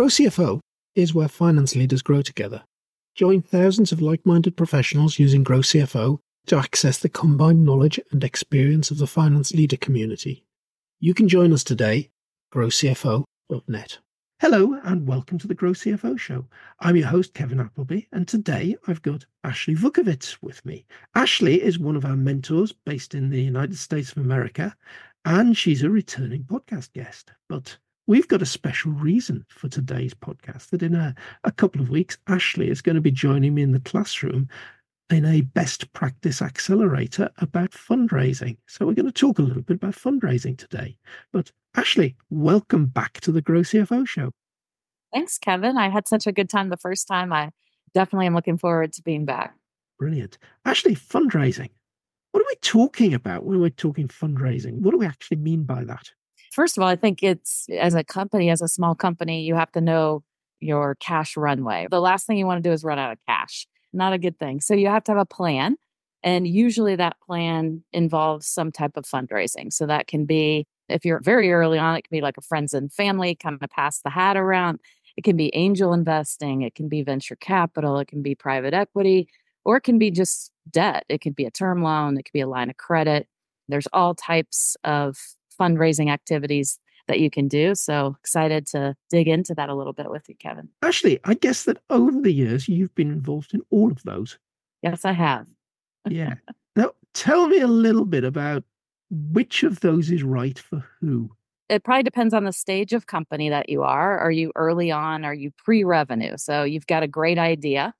Grow CFO is where finance leaders grow together. Join thousands of like minded professionals using Grow CFO to access the combined knowledge and experience of the finance leader community. You can join us today, growcfo.net. Hello and welcome to the Grow CFO show. I'm your host, Kevin Appleby, and today I've got Ashley Vukovits with me. Ashley is one of our mentors based in the United States of America, and she's a returning podcast guest. But we've got a special reason for today's podcast that in a, a couple of weeks, Ashley is going to be joining me in the classroom in a best practice accelerator about fundraising. So we're going to talk a little bit about fundraising today. But Ashley, welcome back to the Grow CFO show. Thanks, Kevin. I had such a good time the first time. I definitely am looking forward to being back. Brilliant. Ashley, fundraising. What are we talking about when we're talking fundraising? What do we actually mean by that? First of all, I think it's as a company, as a small company, you have to know your cash runway. The last thing you want to do is run out of cash. Not a good thing. So you have to have a plan. And usually that plan involves some type of fundraising. So that can be, if you're very early on, it can be like a friends and family kind of pass the hat around. It can be angel investing, it can be venture capital, it can be private equity, or it can be just debt. It could be a term loan, it could be a line of credit. There's all types of fundraising activities that you can do. So excited to dig into that a little bit with you, Kevin. Ashley, I guess that over the years you've been involved in all of those. Yes, I have. yeah. Now, tell me a little bit about which of those is right for who. It probably depends on the stage of company that you are. Are you early on? Are you pre revenue? So you've got a great idea,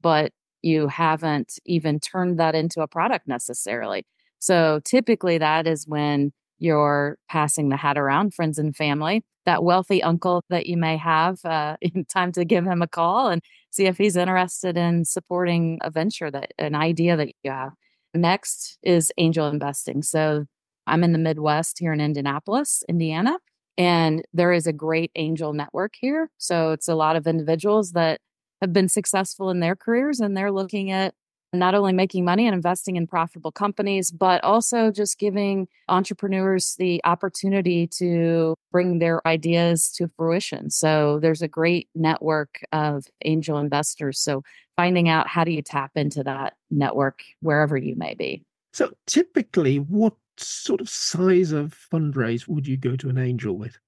but you haven't even turned that into a product necessarily. So typically that is when you're passing the hat around, friends and family. That wealthy uncle that you may have, uh, time to give him a call and see if he's interested in supporting a venture that an idea that you have. Next is angel investing. So I'm in the Midwest here in Indianapolis, Indiana, and there is a great angel network here. So it's a lot of individuals that have been successful in their careers and they're looking at not only making money and investing in profitable companies, but also just giving entrepreneurs the opportunity to bring their ideas to fruition. So there's a great network of angel investors. So finding out how do you tap into that network wherever you may be. So typically, what sort of size of fundraise would you go to an angel with?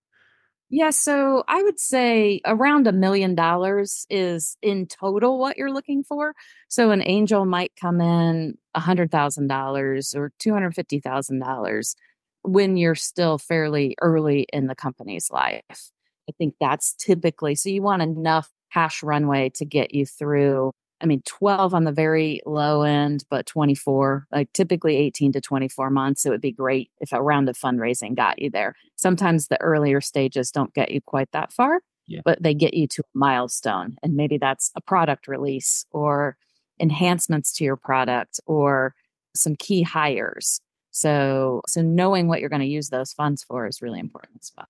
Yeah, so I would say around a million dollars is in total what you're looking for. So an angel might come in a hundred thousand dollars or two hundred fifty thousand dollars when you're still fairly early in the company's life. I think that's typically so you want enough cash runway to get you through I mean, 12 on the very low end, but 24, like typically 18 to 24 months. It would be great if a round of fundraising got you there. Sometimes the earlier stages don't get you quite that far, yeah. but they get you to a milestone. And maybe that's a product release or enhancements to your product or some key hires. So, so knowing what you're going to use those funds for is really important as well.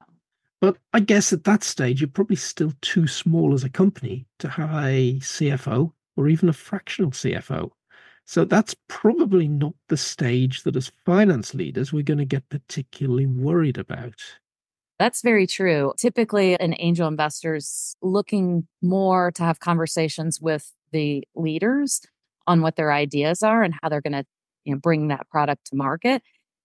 But I guess at that stage, you're probably still too small as a company to have a CFO or even a fractional CFO. So that's probably not the stage that, as finance leaders, we're going to get particularly worried about. That's very true. Typically, an angel investor's looking more to have conversations with the leaders on what their ideas are and how they're going to you know, bring that product to market.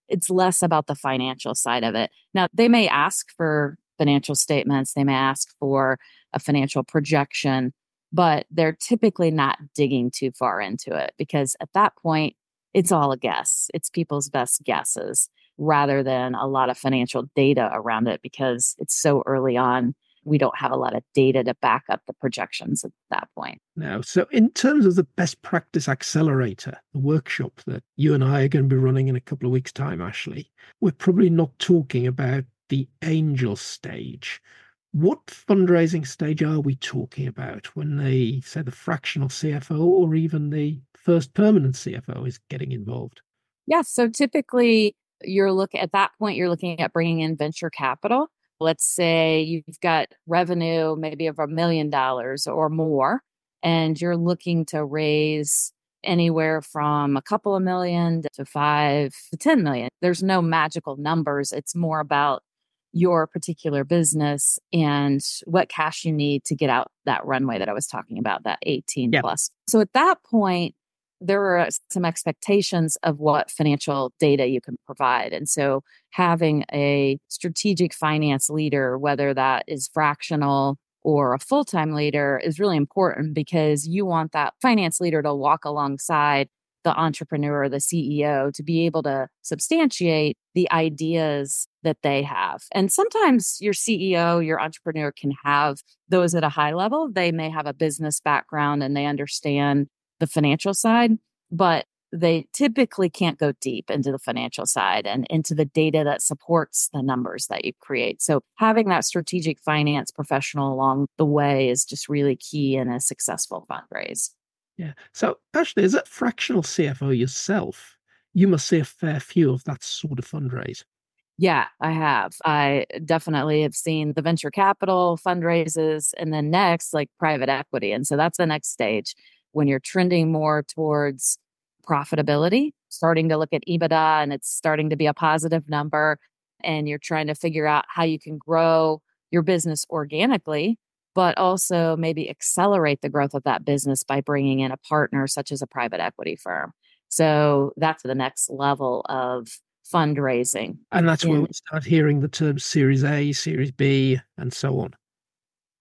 It's less about the financial side of it. Now, they may ask for financial statements, they may ask for a financial projection, but they're typically not digging too far into it because at that point, it's all a guess. It's people's best guesses rather than a lot of financial data around it because it's so early on. We don't have a lot of data to back up the projections at that point. Now, so in terms of the best practice accelerator, the workshop that you and I are going to be running in a couple of weeks' time, Ashley, we're probably not talking about the angel stage what fundraising stage are we talking about when they say the fractional CFO or even the first permanent CFO is getting involved? Yeah, so typically you're looking at that point you're looking at bringing in venture capital. Let's say you've got revenue maybe of a million dollars or more and you're looking to raise anywhere from a couple of million to 5 to 10 million. There's no magical numbers. It's more about your particular business and what cash you need to get out that runway that I was talking about, that 18 yeah. plus. So at that point, there are uh, some expectations of what financial data you can provide. And so having a strategic finance leader, whether that is fractional or a full time leader, is really important because you want that finance leader to walk alongside the entrepreneur, the CEO, to be able to substantiate the ideas that they have. And sometimes your CEO, your entrepreneur can have those at a high level. They may have a business background and they understand the financial side, but they typically can't go deep into the financial side and into the data that supports the numbers that you create. So having that strategic finance professional along the way is just really key in a successful fundraise. Yeah. So, Ashley, as a fractional CFO yourself, you must see a fair few of that sort of fundraise. Yeah, I have. I definitely have seen the venture capital fundraises and then next, like private equity. And so that's the next stage when you're trending more towards profitability, starting to look at EBITDA and it's starting to be a positive number. And you're trying to figure out how you can grow your business organically but also maybe accelerate the growth of that business by bringing in a partner such as a private equity firm. So that's the next level of fundraising. And that's where we start hearing the terms Series A, Series B, and so on.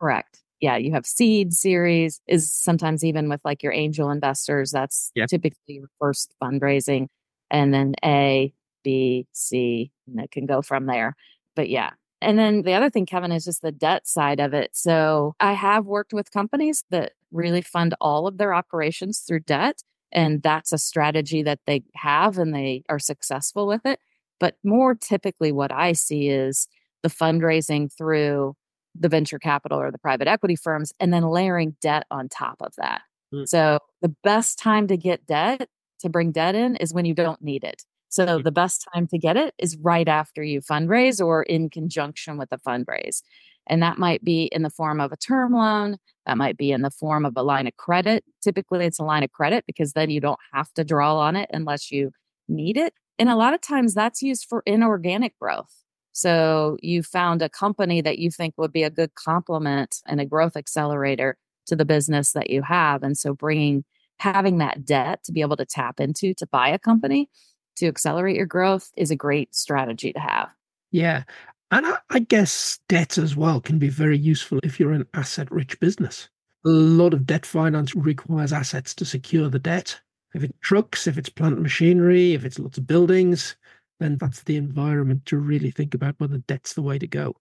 Correct. Yeah, you have seed series is sometimes even with like your angel investors. That's yep. typically your first fundraising. And then A, B, C, and it can go from there. But yeah, and then the other thing, Kevin, is just the debt side of it. So I have worked with companies that really fund all of their operations through debt. And that's a strategy that they have and they are successful with it. But more typically, what I see is the fundraising through the venture capital or the private equity firms and then layering debt on top of that. Mm. So the best time to get debt, to bring debt in, is when you don't need it. So mm. the best time to get it is right after you fundraise or in conjunction with a fundraise. And that might be in the form of a term loan. That might be in the form of a line of credit. Typically, it's a line of credit because then you don't have to draw on it unless you need it. And a lot of times that's used for inorganic growth. So you found a company that you think would be a good complement and a growth accelerator to the business that you have. And so bringing, having that debt to be able to tap into to buy a company to accelerate your growth is a great strategy to have. Yeah. And I, I guess debt as well can be very useful if you're an asset rich business. A lot of debt finance requires assets to secure the debt. If it's trucks, if it's plant machinery, if it's lots of buildings, then that's the environment to really think about whether debt's the way to go.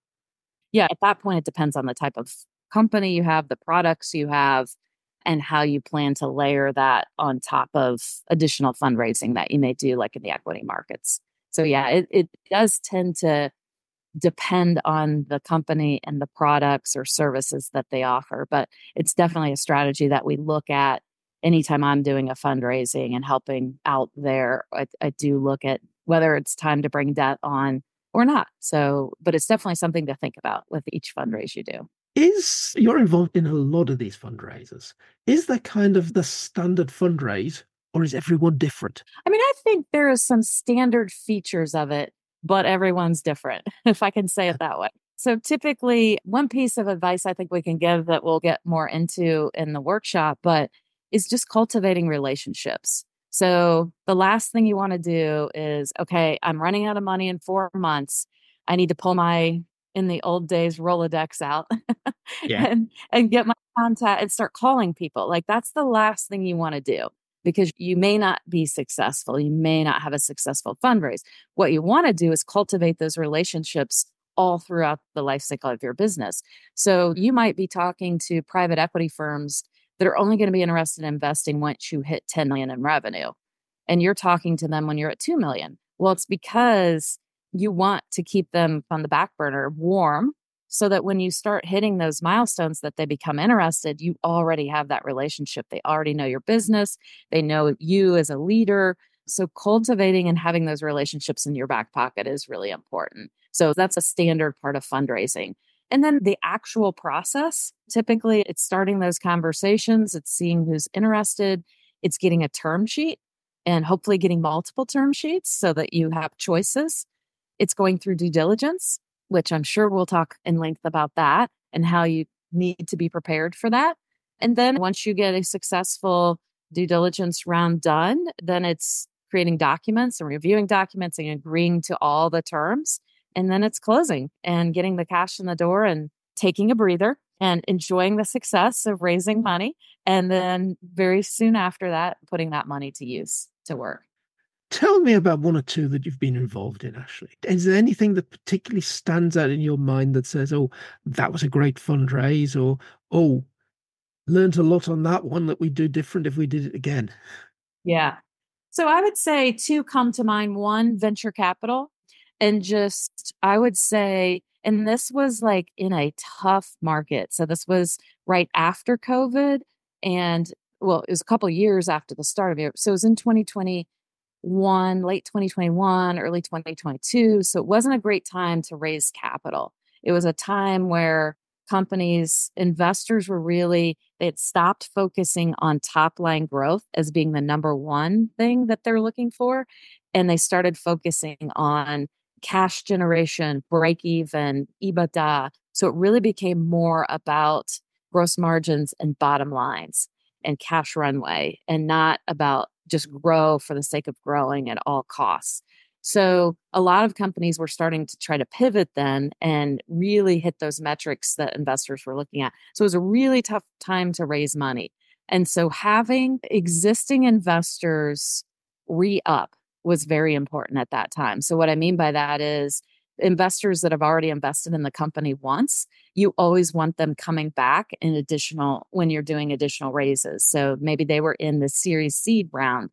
Yeah, at that point, it depends on the type of company you have, the products you have, and how you plan to layer that on top of additional fundraising that you may do, like in the equity markets. So, yeah, it, it does tend to depend on the company and the products or services that they offer, but it's definitely a strategy that we look at anytime I'm doing a fundraising and helping out there. I, I do look at whether it's time to bring debt on or not. So, but it's definitely something to think about with each fundraise you do is you're involved in a lot of these fundraisers. Is that kind of the standard fundraise or is everyone different? I mean, I think there is some standard features of it, but everyone's different, if I can say it that way. So typically, one piece of advice I think we can give that we'll get more into in the workshop, but is just cultivating relationships. So the last thing you want to do is, okay, I'm running out of money in four months. I need to pull my in the old days Rolodex out yeah. and, and get my contact and start calling people. Like that's the last thing you want to do because you may not be successful. You may not have a successful fundraise. What you want to do is cultivate those relationships all throughout the life cycle of your business. So you might be talking to private equity firms that are only going to be interested in investing once you hit 10 million in revenue. And you're talking to them when you're at 2 million. Well, it's because you want to keep them on the back burner warm so that when you start hitting those milestones that they become interested you already have that relationship. They already know your business. They know you as a leader. So cultivating and having those relationships in your back pocket is really important. So that's a standard part of fundraising. And then the actual process typically it's starting those conversations it's seeing who's interested it's getting a term sheet and hopefully getting multiple term sheets so that you have choices it's going through due diligence which I'm sure we'll talk in length about that and how you need to be prepared for that. And then once you get a successful due diligence round done, then it's creating documents and reviewing documents and agreeing to all the terms. And then it's closing and getting the cash in the door and taking a breather and enjoying the success of raising money. And then very soon after that, putting that money to use to work. Tell me about one or two that you've been involved in, Ashley. Is there anything that particularly stands out in your mind that says, oh, that was a great fundraise, or oh, learned a lot on that one that we do different if we did it again? Yeah. So I would say two come to mind. One, venture capital. And just, I would say, and this was like in a tough market. So this was right after COVID. And well, it was a couple years after the start of it. So it was in 2020 one late 2021, early 2022. So it wasn't a great time to raise capital. It was a time where companies, investors were really, they had stopped focusing on top line growth as being the number one thing that they're looking for. And they started focusing on cash generation, break even, EBITDA. So it really became more about gross margins and bottom lines and cash runway and not about just grow for the sake of growing at all costs. So a lot of companies were starting to try to pivot then and really hit those metrics that investors were looking at. So it was a really tough time to raise money. And so having existing investors re up was very important at that time. So what I mean by that is investors that have already invested in the company once, you always want them coming back in additional when you're doing additional raises. So maybe they were in the series seed round.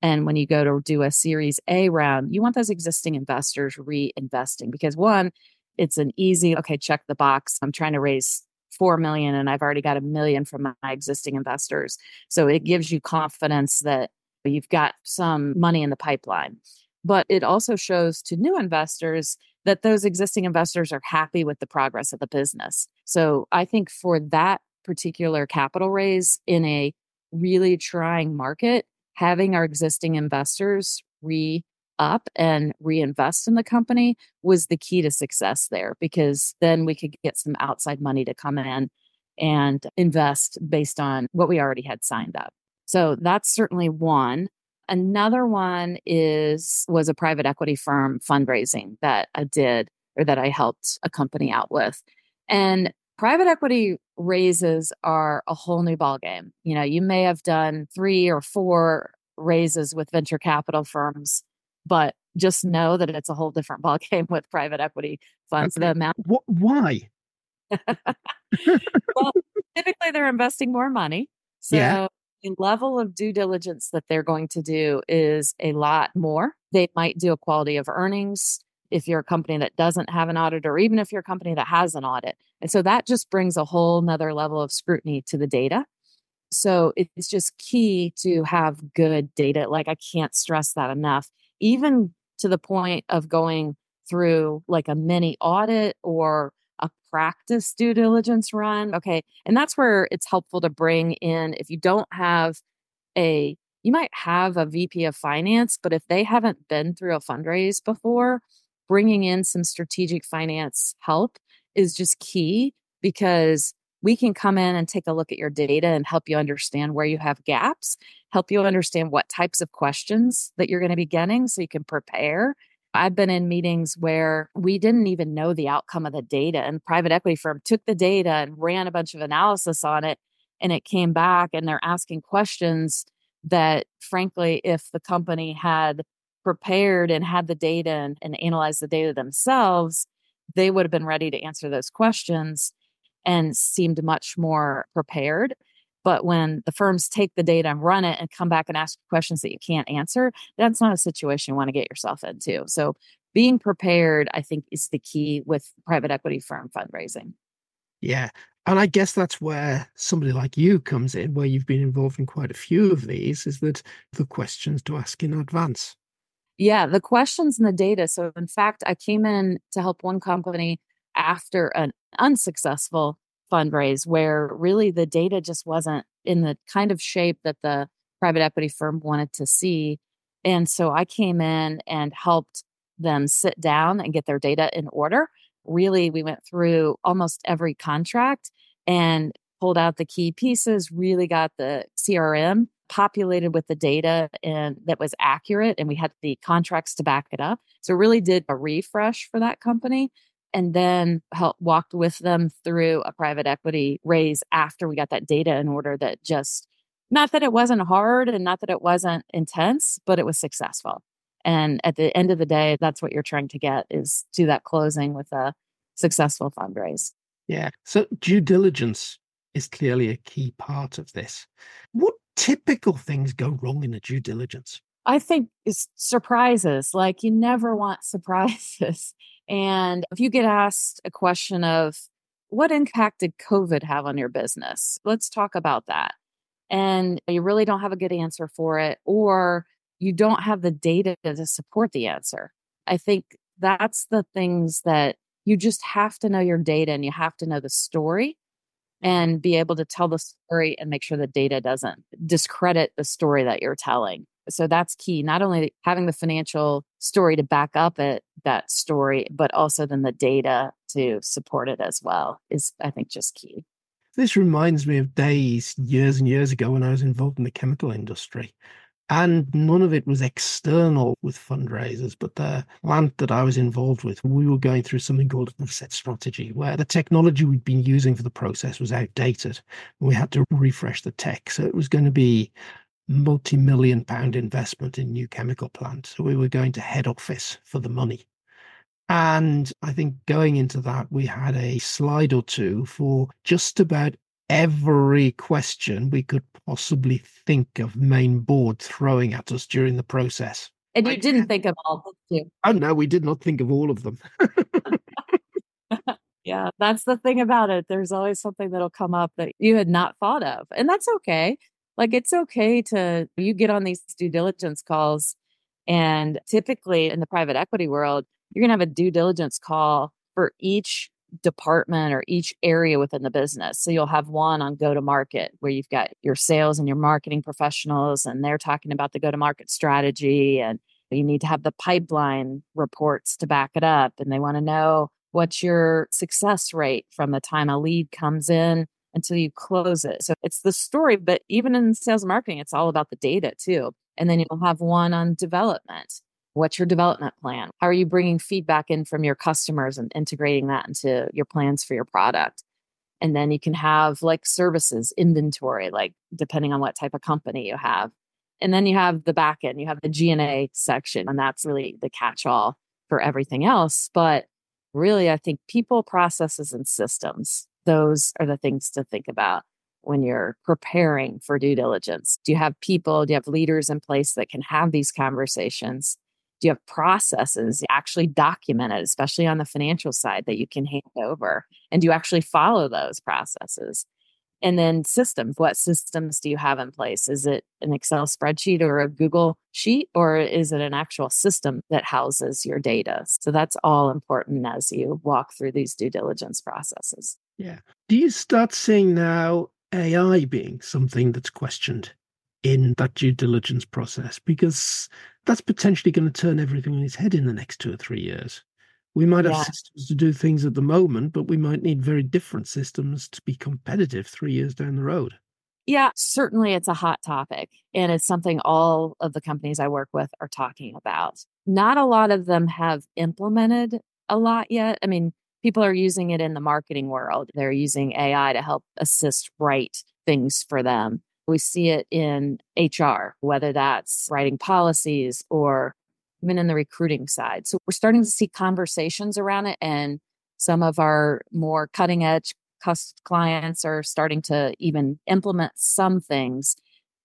And when you go to do a series A round, you want those existing investors reinvesting because one, it's an easy, okay, check the box. I'm trying to raise 4 million and I've already got a million from my existing investors. So it gives you confidence that you've got some money in the pipeline. But it also shows to new investors that those existing investors are happy with the progress of the business. So I think for that particular capital raise in a really trying market, having our existing investors re up and reinvest in the company was the key to success there because then we could get some outside money to come in and invest based on what we already had signed up. So that's certainly one. Another one is was a private equity firm fundraising that I did or that I helped a company out with. And private equity raises are a whole new ballgame. You know, you may have done three or four raises with venture capital firms, but just know that it's a whole different ballgame with private equity funds. Okay. The amount why? well, typically they're investing more money. So yeah the level of due diligence that they're going to do is a lot more. They might do a quality of earnings if you're a company that doesn't have an audit, or even if you're a company that has an audit. And so that just brings a whole nother level of scrutiny to the data. So it's just key to have good data. Like I can't stress that enough, even to the point of going through like a mini audit or a practice due diligence run. Okay. And that's where it's helpful to bring in, if you don't have a, you might have a VP of finance, but if they haven't been through a fundraise before, bringing in some strategic finance help is just key because we can come in and take a look at your data and help you understand where you have gaps, help you understand what types of questions that you're going to be getting so you can prepare I've been in meetings where we didn't even know the outcome of the data, and the private equity firm took the data and ran a bunch of analysis on it, and it came back, and they're asking questions that, frankly, if the company had prepared and had the data and, and analyzed the data themselves, they would have been ready to answer those questions and seemed much more prepared. But when the firms take the data and run it and come back and ask questions that you can't answer, that's not a situation you want to get yourself into. So being prepared, I think, is the key with private equity firm fundraising. Yeah. And I guess that's where somebody like you comes in, where you've been involved in quite a few of these, is that the questions to ask in advance. Yeah, the questions and the data. So, in fact, I came in to help one company after an unsuccessful fundraise where really the data just wasn't in the kind of shape that the private equity firm wanted to see. And so I came in and helped them sit down and get their data in order really, we went through almost every contract and pulled out the key pieces, really got the CRM populated with the data and that was accurate and we had the contracts to back it up. So really did a refresh for that company and then helped walked with them through a private equity raise after we got that data in order that just not that it wasn't hard and not that it wasn't intense, but it was successful. And at the end of the day, that's what you're trying to get is do that closing with a successful fundraise. Yeah. So due diligence is clearly a key part of this. What typical things go wrong in a due diligence? I think is surprises. Like you never mm-hmm. want surprises. And if you get asked a question of what impact did COVID have on your business? Let's talk about that. And you really don't have a good answer for it, or you don't have the data to support the answer. I think that's the things that you just have to know your data and you have to know the story and be able to tell the story and make sure the data doesn't discredit the story that you're telling. So that's key. Not only having the financial story to back up it, that story, but also then the data to support it as well is, I think, just key. This reminds me of days years and years ago when I was involved in the chemical industry. And none of it was external with fundraisers, but the plant that I was involved with, we were going through something called an asset strategy, where the technology we'd been using for the process was outdated. We had to refresh the tech. So it was going to be multi-million pound investment in new chemical plant. So we were going to head office for the money. And I think going into that, we had a slide or two for just about every question we could possibly think of main board throwing at us during the process. And you didn't think of all, did you? Oh no, we did not think of all of them. yeah, that's the thing about it. There's always something that'll come up that you had not thought of. And that's okay. Like it's okay to you get on these due diligence calls and typically in the private equity world, you're going to have a due diligence call for each department or each area within the business. So you'll have one on go to market where you've got your sales and your marketing professionals and they're talking about the go to market strategy and you need to have the pipeline reports to back it up and they want to know what's your success rate from the time a lead comes in until you close it. So it's the story, but even in sales marketing it's all about the data too. And then you'll have one on development What's your development plan? How are you bringing feedback in from your customers and integrating that into your plans for your product? And then you can have like services inventory, like depending on what type of company you have. And then you have the back end, you have the G&A section, and that's really the catch all for everything else. But really, I think people, processes, and systems, those are the things to think about when you're preparing for due diligence. Do you have people, do you have leaders in place that can have these conversations? Do you have processes actually documented, especially on the financial side, that you can hand over? And do you actually follow those processes? And then systems. What systems do you have in place? Is it an Excel spreadsheet or a Google sheet, or is it an actual system that houses your data? So that's all important as you walk through these due diligence processes. Yeah. Do you start seeing now AI being something that's questioned in that due diligence process? Because that's potentially going to turn everything on its head in the next two or three years. We might have yeah. systems to do things at the moment, but we might need very different systems to be competitive three years down the road. Yeah, certainly it's a hot topic. And it's something all of the companies I work with are talking about. Not a lot of them have implemented a lot yet. I mean, people are using it in the marketing world, they're using AI to help assist write things for them. We see it in HR, whether that's writing policies or even in the recruiting side. So we're starting to see conversations around it, and some of our more cutting edge clients are starting to even implement some things.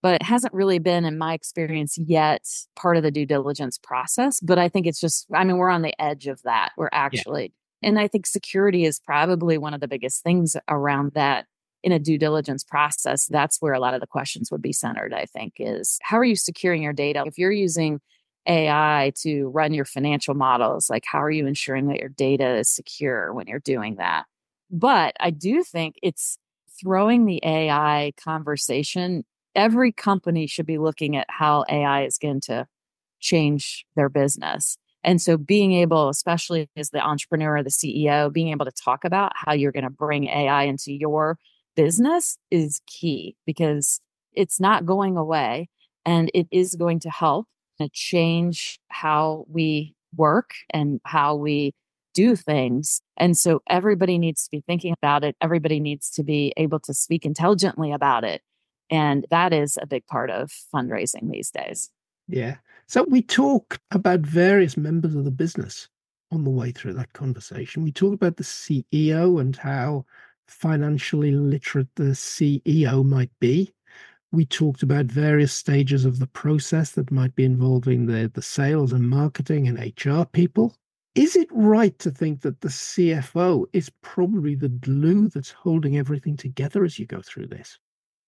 But it hasn't really been, in my experience, yet part of the due diligence process. But I think it's just, I mean, we're on the edge of that. We're actually, yeah. and I think security is probably one of the biggest things around that in a due diligence process, that's where a lot of the questions would be centered, I think, is how are you securing your data? If you're using AI to run your financial models, like how are you ensuring that your data is secure when you're doing that? But I do think it's throwing the AI conversation. Every company should be looking at how AI is going to change their business. And so being able, especially as the entrepreneur the CEO, being able to talk about how you're going to bring AI into your business is key because it's not going away and it is going to help to change how we work and how we do things. And so everybody needs to be thinking about it. Everybody needs to be able to speak intelligently about it. And that is a big part of fundraising these days. Yeah. So we talk about various members of the business on the way through that conversation. We talk about the CEO and how financially literate the CEO might be. We talked about various stages of the process that might be involving the, the sales and marketing and HR people. Is it right to think that the CFO is probably the glue that's holding everything together as you go through this?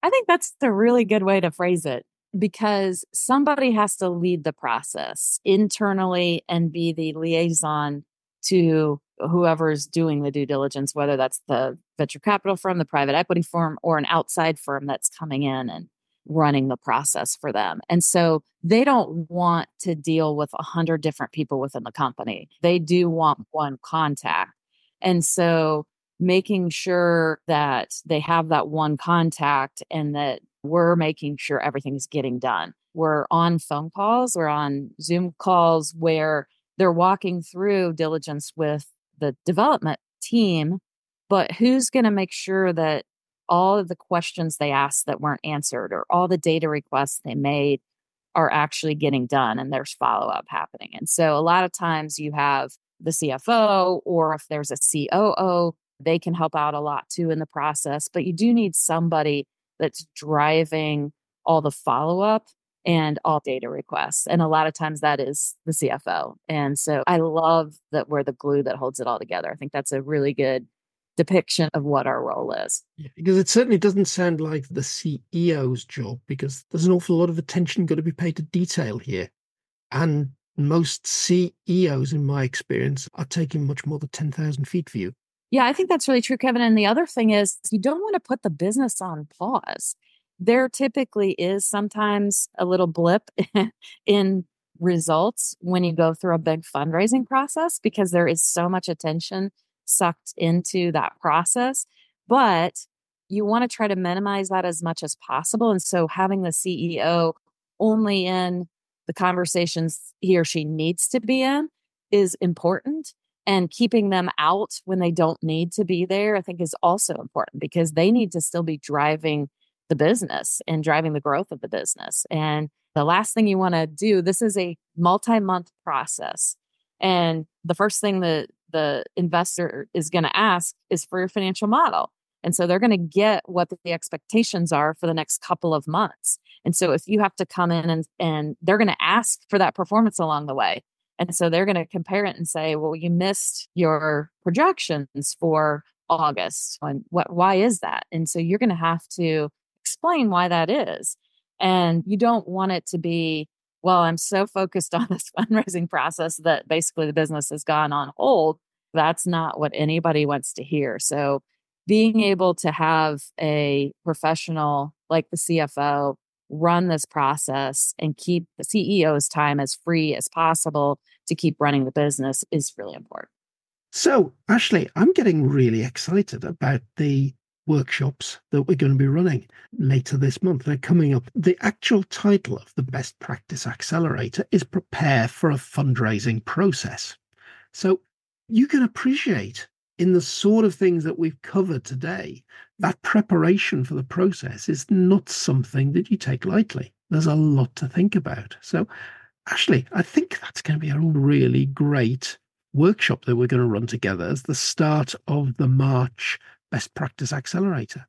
I think that's a really good way to phrase it because somebody has to lead the process internally and be the liaison to whoever's doing the due diligence, whether that's the venture capital firm, the private equity firm, or an outside firm that's coming in and running the process for them. And so they don't want to deal with a hundred different people within the company. They do want one contact. And so making sure that they have that one contact and that we're making sure everything's getting done. We're on phone calls, we're on Zoom calls where they're walking through diligence with the development team, but who's going to make sure that all of the questions they asked that weren't answered or all the data requests they made are actually getting done and there's follow up happening. And so a lot of times you have the CFO or if there's a COO, they can help out a lot too in the process, but you do need somebody that's driving all the follow up and all data requests. And a lot of times that is the CFO. And so I love that we're the glue that holds it all together. I think that's a really good depiction of what our role is. Yeah, because it certainly doesn't sound like the CEO's job because there's an awful lot of attention got to be paid to detail here. And most CEOs, in my experience, are taking much more the 10,000 feet view. Yeah, I think that's really true, Kevin. And the other thing is, you don't want to put the business on pause. There typically is sometimes a little blip in results when you go through a big fundraising process because there is so much attention sucked into that process. But you want to try to minimize that as much as possible. And so having the CEO only in the conversations he or she needs to be in is important. And keeping them out when they don't need to be there, I think, is also important because they need to still be driving the business and driving the growth of the business. And the last thing you want to do, this is a multi month process. And the first thing that the investor is going to ask is for your financial model. And so they're going to get what the expectations are for the next couple of months. And so if you have to come in and, and they're going to ask for that performance along the way. And so they're going to compare it and say, well, you missed your projections for August. And what, why is that? And so you're going to have to explain why that is. And you don't want it to be, well, I'm so focused on this fundraising process that basically the business has gone on hold. That's not what anybody wants to hear. So, being able to have a professional like the CFO run this process and keep the CEO's time as free as possible to keep running the business is really important. So, Ashley, I'm getting really excited about the workshops that we're going to be running later this month. They're coming up. The actual title of the Best Practice Accelerator is Prepare for a Fundraising Process. So you can appreciate in the sort of things that we've covered today, that preparation for the process is not something that you take lightly. There's a lot to think about. So, Ashley, I think that's going to be a really great workshop that we're going to run together as the start of the March Best Practice Accelerator.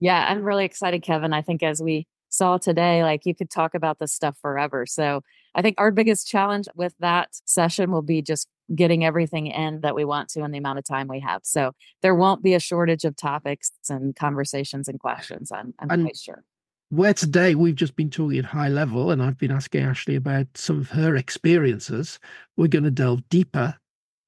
Yeah, I'm really excited, Kevin. I think as we saw today, like you could talk about this stuff forever. So I think our biggest challenge with that session will be just getting everything in that we want to in the amount of time we have. So there won't be a shortage of topics and conversations and questions. I'm, I'm and quite sure. Where today we've just been talking at high level, and I've been asking Ashley about some of her experiences, we're going to delve deeper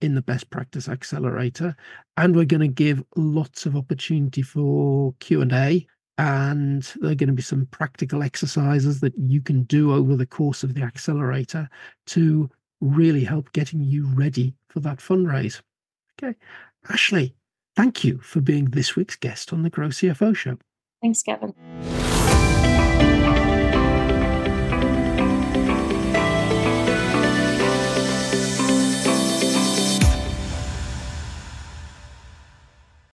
in the best practice accelerator and we're going to give lots of opportunity for q&a and there are going to be some practical exercises that you can do over the course of the accelerator to really help getting you ready for that fundraise. Okay. Ashley, thank you for being this week's guest on the Grow CFO show. Thanks, Kevin.